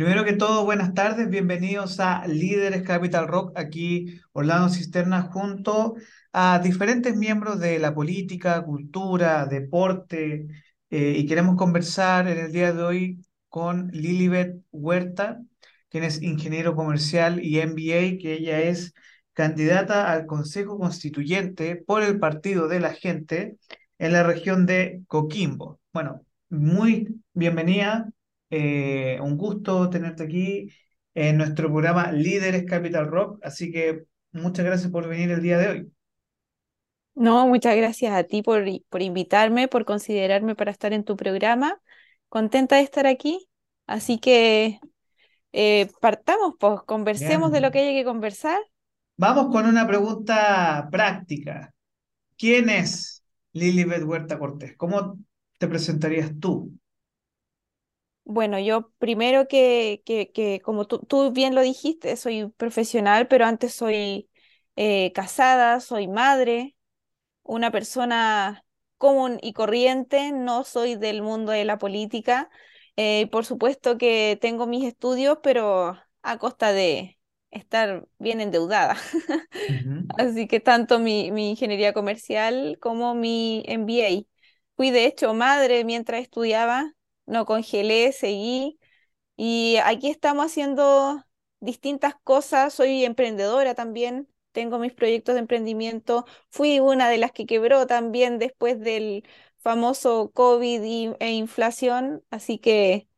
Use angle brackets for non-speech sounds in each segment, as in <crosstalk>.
Primero que todo, buenas tardes, bienvenidos a Líderes Capital Rock, aquí Orlando Cisterna junto a diferentes miembros de la política, cultura, deporte, eh, y queremos conversar en el día de hoy con Lilibet Huerta, quien es ingeniero comercial y MBA, que ella es candidata al Consejo Constituyente por el Partido de la Gente en la región de Coquimbo. Bueno, muy bienvenida. Eh, un gusto tenerte aquí en nuestro programa Líderes Capital Rock, así que muchas gracias por venir el día de hoy. No, muchas gracias a ti por, por invitarme, por considerarme para estar en tu programa. Contenta de estar aquí, así que eh, partamos, pues conversemos de lo que haya que conversar. Vamos con una pregunta práctica. ¿Quién es Lilibet Huerta Cortés? ¿Cómo te presentarías tú? Bueno, yo primero que, que, como tú, tú, bien lo dijiste, soy profesional, pero antes soy eh, casada, soy madre, una persona común y corriente, no soy del mundo de la política. Eh, por supuesto que tengo mis estudios, pero a costa de estar bien endeudada. <laughs> Así que tanto mi, mi ingeniería comercial como mi MBA. Fui de hecho madre mientras estudiaba no congelé, seguí y aquí estamos haciendo distintas cosas. Soy emprendedora también, tengo mis proyectos de emprendimiento. Fui una de las que quebró también después del famoso COVID e inflación, así que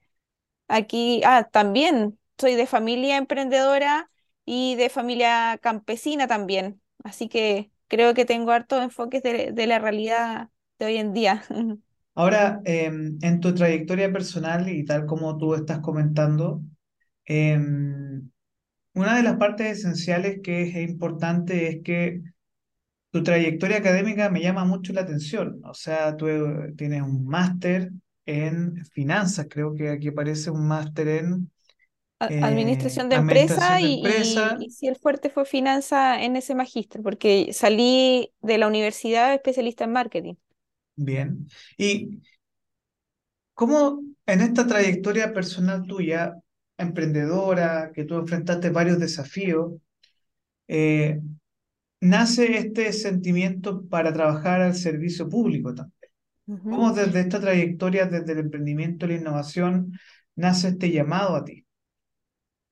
aquí, ah, también soy de familia emprendedora y de familia campesina también, así que creo que tengo hartos enfoques de, de la realidad de hoy en día. <laughs> Ahora, em, en tu trayectoria personal y tal como tú estás comentando, em, una de las partes esenciales que es importante es que tu trayectoria académica me llama mucho la atención. O sea, tú eh, tienes un máster en finanzas, creo que aquí aparece un máster en eh, administración de empresa, y, y, si el fuerte fue finanza en ese magíster, porque salí de la universidad especialista en marketing. Bien. ¿Y cómo en esta trayectoria personal tuya, emprendedora, que tú enfrentaste varios desafíos, eh, nace este sentimiento para trabajar al servicio público también? ¿Cómo desde esta trayectoria, desde el emprendimiento y la innovación, nace este llamado a ti?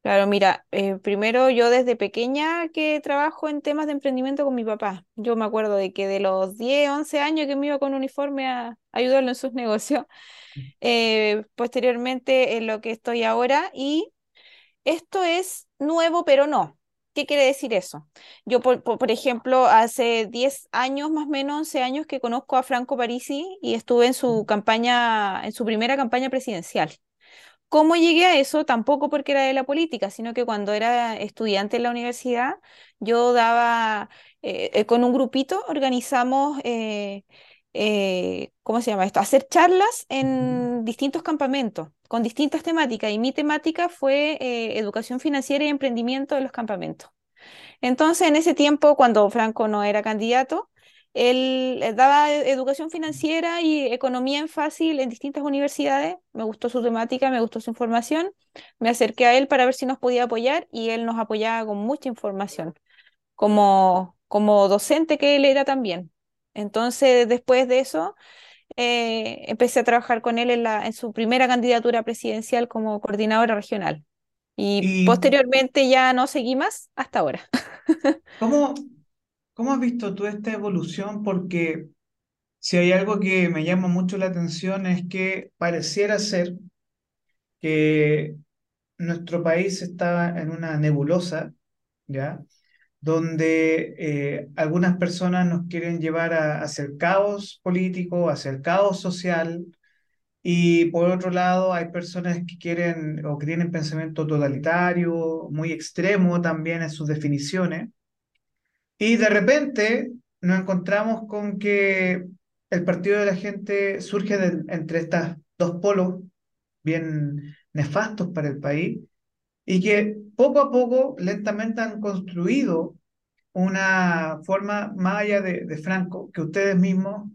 Claro, mira, eh, primero yo desde pequeña que trabajo en temas de emprendimiento con mi papá. Yo me acuerdo de que de los 10, 11 años que me iba con uniforme a ayudarlo en sus <laughs> negocios, eh, posteriormente en lo que estoy ahora y esto es nuevo, pero no. ¿Qué quiere decir eso? Yo, por, por, ejemplo, hace 10 años, más o menos 11 años, que conozco a Franco Parisi y estuve en su campaña, en su primera campaña presidencial. ¿Cómo llegué a eso? Tampoco porque era de la política, sino que cuando era estudiante en la universidad, yo daba, eh, eh, con un grupito, organizamos, eh, ¿cómo se llama esto? Hacer charlas en distintos campamentos, con distintas temáticas, y mi temática fue educación financiera y emprendimiento de los campamentos. Entonces, en ese tiempo, cuando Franco no era candidato, él eh, daba e-, educación financiera y economía en fácil en distintas universidades. Me gustó su temática, me gustó su información. Me acerqué a él para ver si nos podía apoyar y él nos apoyaba con mucha información, como, como docente que él era también. Entonces, después de eso, eh, empecé a trabajar con él en, la, en su primera candidatura presidencial como coordinadora regional. Y, y posteriormente ya no seguí más hasta ahora. <laughs> ¿Cómo, ¿Cómo has visto tú esta evolución? Porque si hay algo que me llama mucho la atención es que pareciera ser que nuestro país está en una nebulosa, ¿ya? Donde eh, algunas personas nos quieren llevar a, hacia el caos político, hacia el caos social, y por otro lado hay personas que quieren o que tienen pensamiento totalitario, muy extremo también en sus definiciones. Y de repente nos encontramos con que el partido de la gente surge entre estos dos polos bien nefastos para el país y que poco a poco lentamente han construido una forma más allá de, de Franco, que ustedes mismos,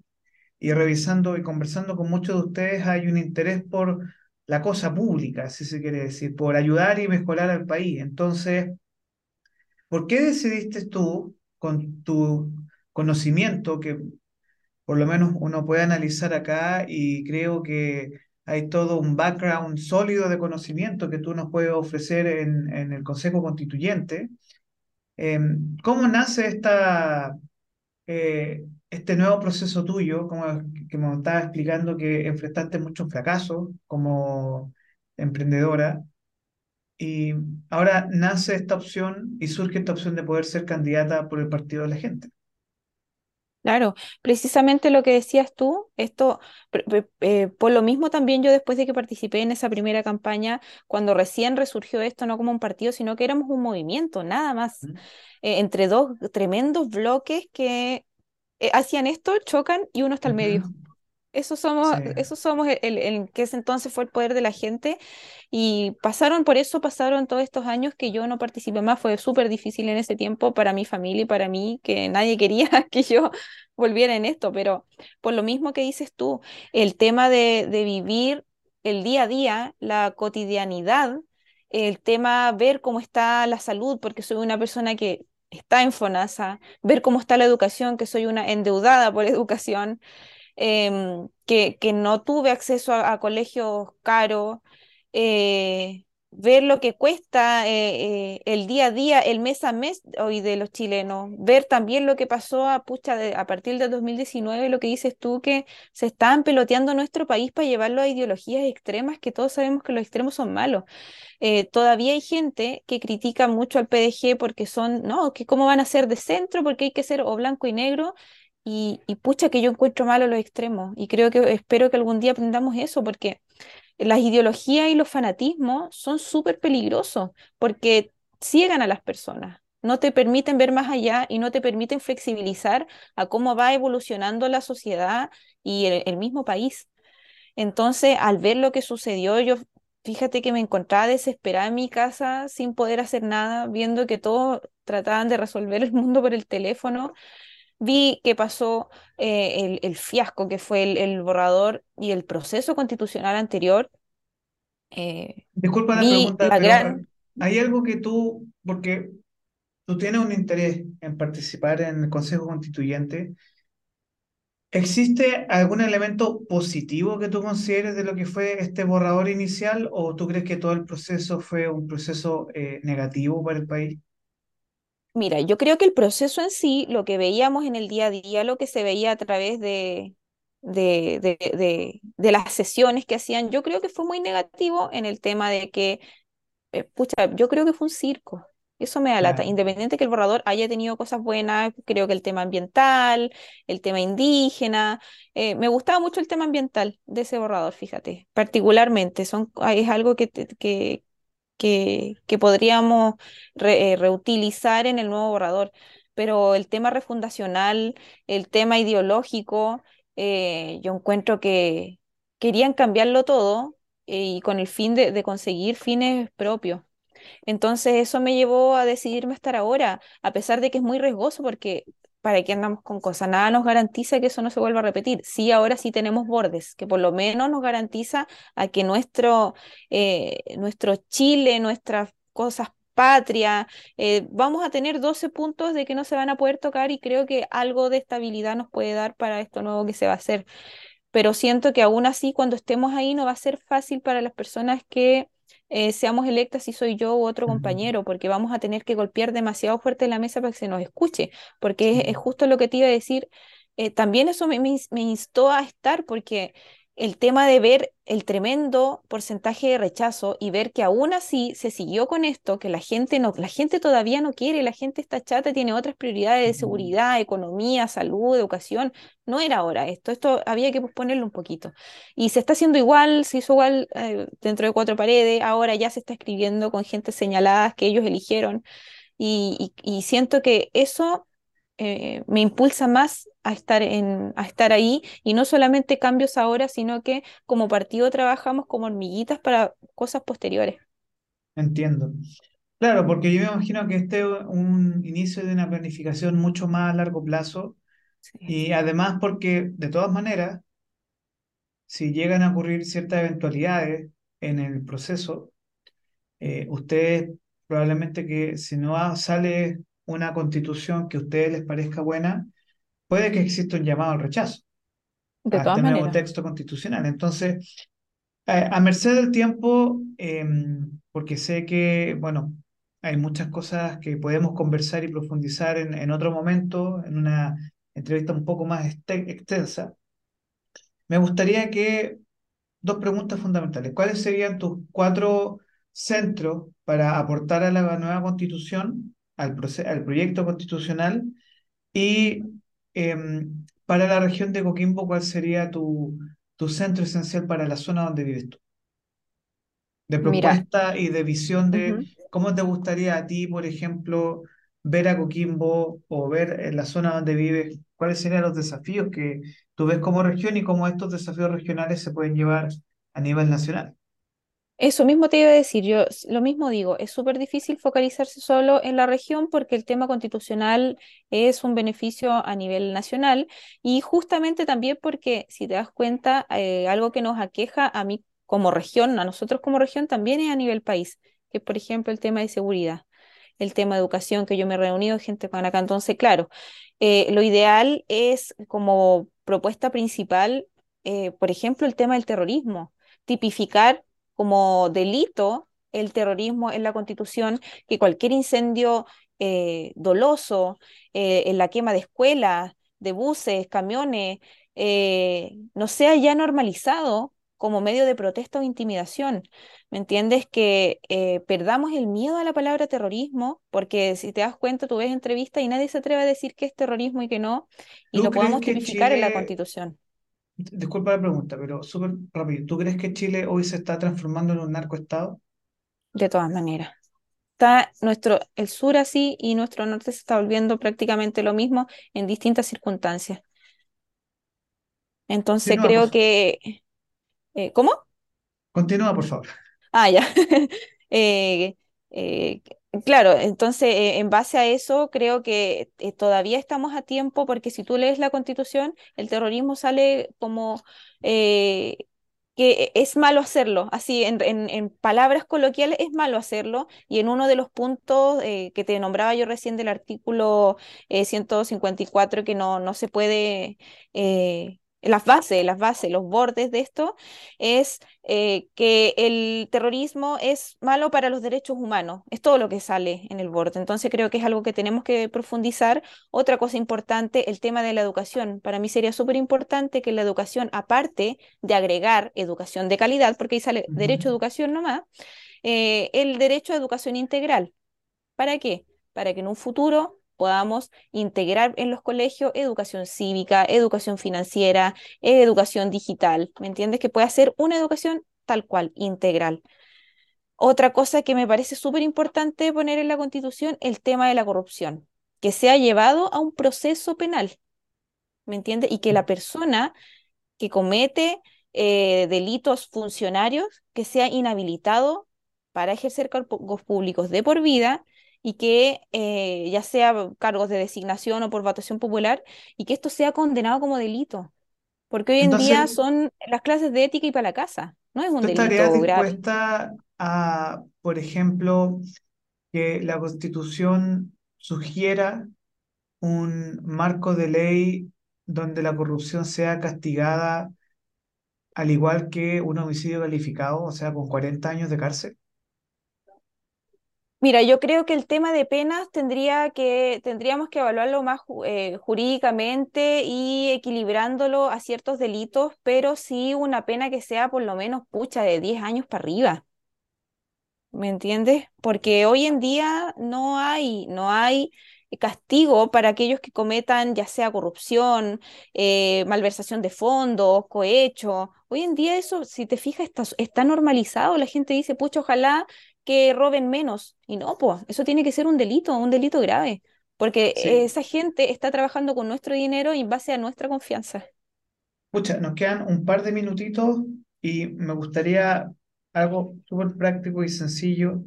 y revisando y conversando con muchos de ustedes, hay un interés por la cosa pública, si se quiere decir, por ayudar y mejorar al país. Entonces, ¿por qué decidiste tú, con tu conocimiento, que por lo menos uno puede analizar acá y creo que hay todo un background sólido de conocimiento que tú nos puedes ofrecer en, en el Consejo Constituyente? Em, ¿cómo nace esta, eh, este nuevo proceso tuyo, como que me estabas explicando que enfrentaste muchos fracasos como emprendedora y ahora nace esta opción y surge esta opción de poder ser candidata por el Partido de la Gente. Claro, precisamente lo que decías tú, esto, eh, por lo mismo también yo después de que participé en esa primera campaña, cuando recién resurgió esto, no como un partido, sino que éramos un movimiento, nada más, eh, entre dos tremendos bloques que eh, hacían esto, chocan y uno está al medio. Eso somos, eso somos el, el, que ese entonces fue el poder de la gente. Y pasaron, por eso pasaron todos estos años que yo no participé más, fue súper difícil en ese tiempo para mi familia y para mí, que nadie <laughs> quería que yo volviera en esto, pero por lo mismo que dices tú, el tema de, de vivir el día a día, la cotidianidad, el tema ver cómo está la salud, porque soy una persona que está en FONASA, ver cómo está la educación, que soy una endeudada por <laughs> educación, Em, que, que, no tuve acceso a, colegios caros, eh, ver lo que cuesta eh, eh, el día a día, el mes a mes hoy de los chilenos, ver también lo que pasó a, pucha, a partir del 2019, lo que dices tú, que se estaban peloteando nuestro país para llevarlo a ideologías extremas, que todos sabemos que los extremos son malos. todavía hay gente que critica mucho al PDG porque son, no, que cómo van a ser de centro, porque hay que ser o blanco y negro, y, pucha que yo encuentro malo los extremos y creo que espero que algún día aprendamos eso porque las ideologías y los fanatismos son súper peligrosos porque ciegan a las personas, no te permiten ver más allá y no te permiten flexibilizar a cómo va evolucionando la sociedad y el, mismo país. Entonces, al ver lo que sucedió, yo fíjate que me encontraba desesperada en mi casa sin poder hacer nada, viendo que todos trataban de resolver el mundo por el teléfono vi que pasó eh, el, fiasco que fue el, borrador y el proceso constitucional anterior. Eh, Disculpa la pregunta, pero hay algo que tú, porque tú tienes un interés en participar en el Consejo Constituyente, ¿existe algún elemento positivo que tú consideres de lo que fue este borrador inicial o tú crees que todo el proceso fue un proceso eh, negativo para el país? Mira, yo creo que el proceso en sí, lo que veíamos en el día a día, lo que se veía a través de, de, de, de, las sesiones que hacían, yo creo que fue muy negativo en el tema de que, eh, pucha, yo creo que fue un circo. Eso me da lata. Independiente que el borrador haya tenido cosas buenas, creo que el tema ambiental, el tema indígena, eh, me gustaba mucho el tema ambiental de ese borrador, fíjate, particularmente. Son, es algo que, que, que, que podríamos eh, reutilizar en el nuevo borrador. Pero el tema refundacional, el tema ideológico, eh, yo encuentro que querían cambiarlo todo eh, y con el fin de, de conseguir fines propios. Entonces eso me llevó a decidirme estar ahora, a pesar de que es muy riesgoso porque ¿para qué andamos con cosas? Nada nos garantiza que eso no se vuelva a repetir. Sí, ahora sí tenemos bordes, que por lo menos nos garantiza a que nuestro, eh, nuestro Chile, nuestras cosas patria, eh, vamos a tener 12 puntos de que no se van a poder tocar y creo que algo de estabilidad nos puede dar para esto nuevo que se va a hacer. Pero siento que aún así, cuando estemos ahí, no va a ser fácil para las personas que eh, seamos electas si soy yo u otro compañero, porque vamos a tener que golpear demasiado fuerte la mesa para que se nos escuche, porque es, justo lo que te iba a decir. Eh, también eso me, me instó a estar, porque el tema de ver el tremendo porcentaje de rechazo y ver que aún así se siguió con esto, que la gente no, la gente todavía no quiere, la gente está chata, tiene otras prioridades de seguridad, economía, salud, educación. No era ahora esto, esto había que posponerlo un poquito. Y se está haciendo igual, se hizo igual eh, dentro de cuatro paredes, ahora ya se está escribiendo con gente señalada que ellos eligieron. y, y siento que eso eh, me impulsa más a estar, en, a estar ahí y no solamente cambios ahora, sino que como partido trabajamos como hormiguitas para cosas posteriores. Entiendo. Claro, porque yo me imagino que este es un inicio de una planificación mucho más a largo plazo y además porque de todas maneras, si llegan a ocurrir ciertas eventualidades, en el proceso, eh, ustedes probablemente que si no sale una constitución que a ustedes les parezca buena, puede que exista un llamado al rechazo De a todas este nuevo texto constitucional. Entonces, eh, a merced del tiempo, em, porque sé que, bueno, hay muchas cosas que podemos conversar y profundizar en, en otro momento, en una entrevista un poco más este- extensa, me gustaría que dos preguntas fundamentales. ¿Cuáles serían tus cuatro centros para aportar a la nueva constitución, al, al proyecto constitucional? Y em, para la región de Coquimbo, ¿cuál sería tu, tu centro esencial para la zona donde vives tú? De Mira, propuesta y de visión de cómo te gustaría a ti, por ejemplo, ver a Coquimbo o ver en la zona donde vives, cuáles serían los desafíos que tú ves como región y cómo estos desafíos regionales se pueden llevar a nivel nacional. Eso mismo te iba a decir, yo lo mismo digo, es súper difícil focalizarse solo en la región porque el tema constitucional es un beneficio a nivel nacional y justamente también porque, si te das cuenta, eh, algo que nos aqueja a mí como región, a nosotros como región, también es a nivel país, que por ejemplo el tema de seguridad, el tema de educación, que yo me he reunido gente con acá, entonces, claro, eh, lo ideal es como propuesta principal, eh, por ejemplo, el tema del terrorismo tipificar como delito el terrorismo en la Constitución, que cualquier incendio eh, doloso, eh, en la quema de escuelas, de buses, camiones, eh, no sea ya normalizado como medio de protesta o intimidación. ¿Me entiendes? Que eh, perdamos el miedo a la palabra terrorismo, porque si te das cuenta, tú ves entrevistas y nadie se atreve a decir que es terrorismo y que no, y ¿Tú lo que tipificar en la Constitución, disculpa la pregunta, pero súper rápido, ¿tú crees que Chile hoy se está transformando en un narcoestado? de todas maneras. está nuestro, el sur así y nuestro norte se está volviendo prácticamente lo mismo en distintas circunstancias. Entonces Continúa, creo que, eh, ¿cómo? Continúa, por favor. Ah, ya. <laughs> Eh, eh, claro, entonces eh, en base a eso creo que eh, todavía estamos a tiempo porque si tú lees la Constitución, el terrorismo sale como eh, que es malo hacerlo, así en, en- en palabras coloquiales es malo hacerlo y en uno de los puntos eh, que te nombraba yo recién del artículo eh, 154 que no, no se puede... Las bases, las bases, los bordes de esto es eh, que el terrorismo es malo para los derechos humanos. Es todo lo que sale en el borde. Entonces creo que es algo que tenemos que profundizar. Otra cosa importante, el tema de la educación. Para mí sería súper importante que la educación, aparte de agregar educación de calidad, porque ahí sale derecho a educación nomás, eh, el derecho a educación integral. ¿Para qué? Para que en un futuro podamos integrar en los colegios educación cívica, educación financiera, educación digital. ¿Me entiendes? Que pueda ser una educación tal cual, integral. Otra cosa que me parece súper importante poner en la Constitución, el tema de la corrupción, que sea llevado a un proceso penal. ¿Me entiendes? Y que la persona que comete eh, delitos funcionarios que sea inhabilitado para ejercer cargos públicos de por vida y que eh, ya sea cargos de designación o por votación popular y que esto sea condenado como delito. Porque hoy en día son las clases de ética y para la casa, no es un ¿tú estarías delito grave. a, por ejemplo, que la Constitución sugiera un marco de ley donde la corrupción sea castigada al igual que un homicidio calificado, o sea, con 40 años de cárcel? Mira, yo creo que el tema de penas tendría que, tendríamos que evaluarlo más eh, jurídicamente y equilibrándolo a ciertos delitos, pero sí una pena que sea por lo menos pucha de 10 años para arriba. ¿Me entiendes? Porque hoy en día no hay, no hay castigo para aquellos que cometan ya sea corrupción, eh, malversación de fondos, cohecho. Hoy en día eso, si te fijas, está, está normalizado. La gente dice, pucha, ojalá que roben menos. Y no, pues, eso tiene que ser un delito, un delito grave. Porque Sí. esa gente está trabajando con nuestro dinero y en base a nuestra confianza. Pucha, nos quedan un par de minutitos y me gustaría algo súper práctico y sencillo.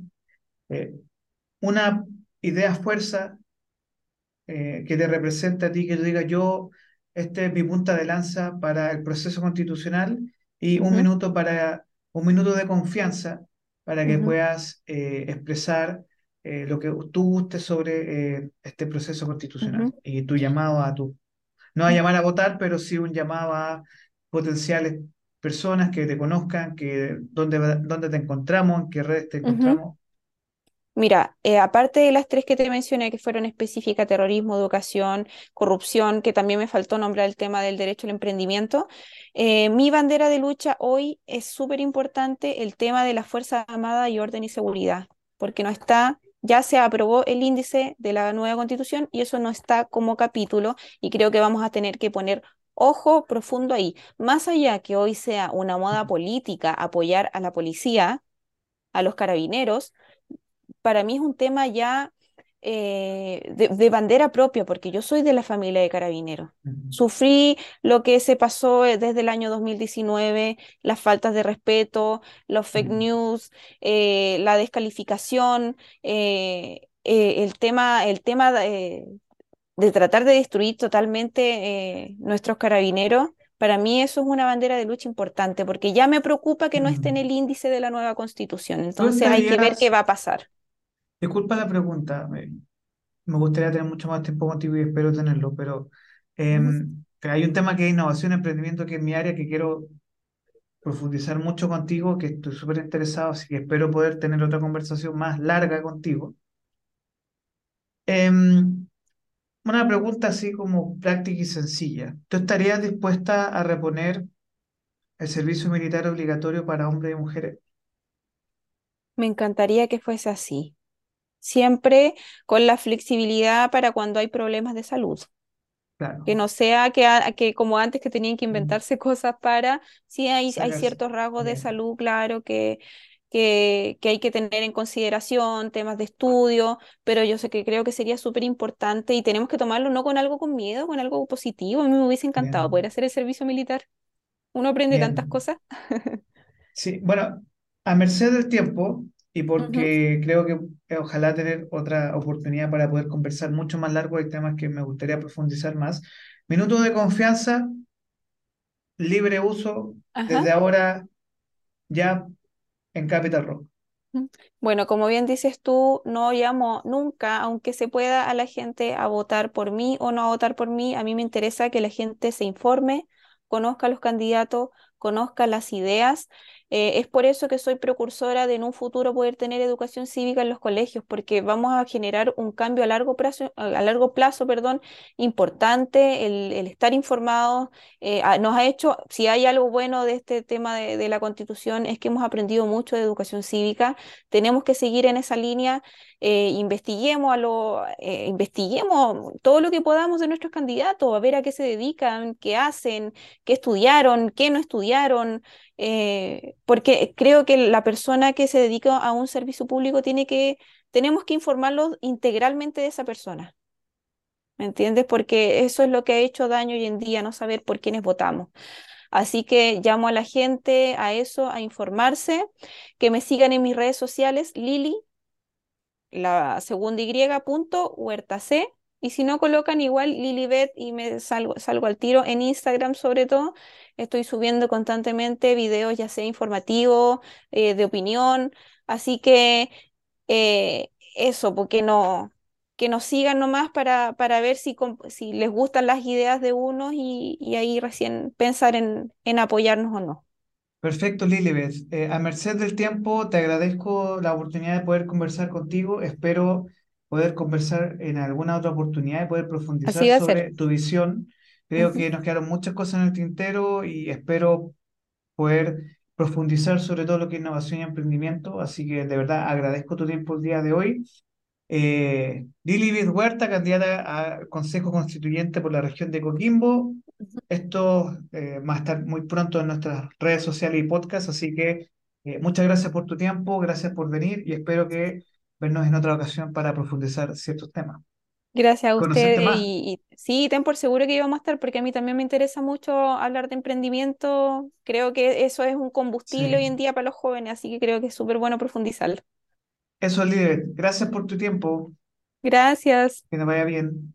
eh, una idea fuerza eh, que te represente a ti, que tú digas yo, este es mi punta de lanza para el proceso constitucional y un minuto para un minuto de confianza para que puedas eh, expresar eh, lo que tú gustes sobre eh, este proceso constitucional y tu llamado a tu, no a llamar a votar, pero sí un llamado a potenciales personas que te conozcan, que dónde, dónde te encontramos, en qué redes te encontramos. Mira, eh, aparte de las tres que te mencioné, que fueron específicas, terrorismo, educación, corrupción, que también me faltó nombrar el tema del derecho al emprendimiento, eh, mi bandera de lucha hoy es súper importante el tema de la Fuerza Armada y Orden y Seguridad, porque no está, ya se aprobó el índice de la nueva constitución y eso no está como capítulo y creo que vamos a tener que poner ojo profundo ahí. Más allá que hoy sea una moda política apoyar a la policía, a los carabineros, para mí es un tema ya eh, de, de bandera propia, porque yo soy de la familia de carabineros. Sufrí lo que se pasó eh, desde el año 2019, las faltas de respeto, los fake news, eh, la descalificación, eh, el tema, el tema de, de tratar de destruir totalmente nuestros carabineros. Para mí eso es una bandera de lucha importante, porque ya me preocupa que no esté en el índice de la nueva constitución. ¿Tú Entonces hay que ver qué va a pasar. Disculpa la pregunta, me, me gustaría tener mucho más tiempo contigo y espero tenerlo, pero em, hay un tema que es innovación, emprendimiento, que es mi área, que quiero profundizar mucho contigo, que estoy súper interesado, así que espero poder tener otra conversación más larga contigo. Em, una pregunta así como práctica y sencilla. ¿Tú estarías dispuesta a reponer el servicio militar obligatorio para hombres y mujeres? Me encantaría que fuese así, siempre con la flexibilidad para cuando hay problemas de salud. Que no sea que, a- que como antes que tenían que Mm, inventarse cosas para, sí hay, hay ciertos rasgos de salud, claro, que, que, que hay que tener en consideración, temas de estudio, pero yo sé que creo que sería súper importante y tenemos que tomarlo no con algo con miedo, con algo positivo. A mí me hubiese encantado poder hacer el servicio militar. Uno aprende tantas cosas. <laughs> Sí, bueno, a merced del tiempo y porque creo que eh, ojalá tener otra oportunidad para poder conversar mucho más largo de temas que me gustaría profundizar más. Minuto de confianza, libre uso, Ajá. desde ahora ya en Capital Rock. Bueno, como bien dices tú, no llamo nunca, aunque se pueda, a la gente a votar por mí o no a votar por mí. A mí me interesa que la gente se informe, conozca a los candidatos, conozca las ideas. Eh, es por eso que soy precursora de en un futuro poder tener educación cívica en los colegios, porque vamos a generar un cambio a largo plazo, a largo plazo, perdón, importante. El, estar informados eh, nos ha hecho, si hay algo bueno de este tema de de la Constitución, es que hemos aprendido mucho de educación cívica tenemos que seguir en esa línea, eh, investiguemos, a lo, eh, investiguemos todo lo que podamos de nuestros candidatos, a ver a qué se dedican, qué hacen, qué estudiaron, qué no estudiaron, eh, porque creo que la persona que se dedica a un servicio público tiene que, tenemos que informarlos integralmente de esa persona. ¿Me entiendes? Porque eso es lo que ha hecho daño hoy en día, no saber por quiénes votamos. Así que llamo a la gente a eso, a informarse, que me sigan en mis redes sociales, Lili la segunda Y, punto, Huerta C. Y si no colocan igual Lilibet y me salgo, salgo al tiro en Instagram sobre todo, estoy subiendo constantemente videos ya sea informativos, eh, de opinión, así que eh, eso, porque no, que nos sigan nomás para, para ver si, si les gustan las ideas de unos y, y ahí recién pensar en, en apoyarnos o no. Perfecto, Lilibet. Eh, a merced del tiempo, te agradezco la oportunidad de poder conversar contigo. Espero poder conversar en alguna otra oportunidad y poder profundizar ser. sobre tu visión. Creo que nos quedaron muchas cosas en el tintero y espero poder profundizar sobre todo lo que es innovación y emprendimiento. Así que de verdad agradezco tu tiempo el día de hoy. Eh, Lilibet Huerta, candidata a Consejo Constituyente por la región de Coquimbo. Esto eh, va a estar muy pronto en nuestras redes sociales y podcast, así que eh, muchas gracias por tu tiempo, gracias por venir y espero que vernos en otra ocasión para profundizar ciertos temas. Gracias a usted y, y sí, ten por seguro que íbamos a estar porque a mí también me interesa mucho hablar de emprendimiento. Creo que eso es un combustible hoy en día para los jóvenes, así que creo que es súper bueno profundizarlo. Eso, Lidet. Gracias por tu tiempo. Gracias. Que te vaya bien.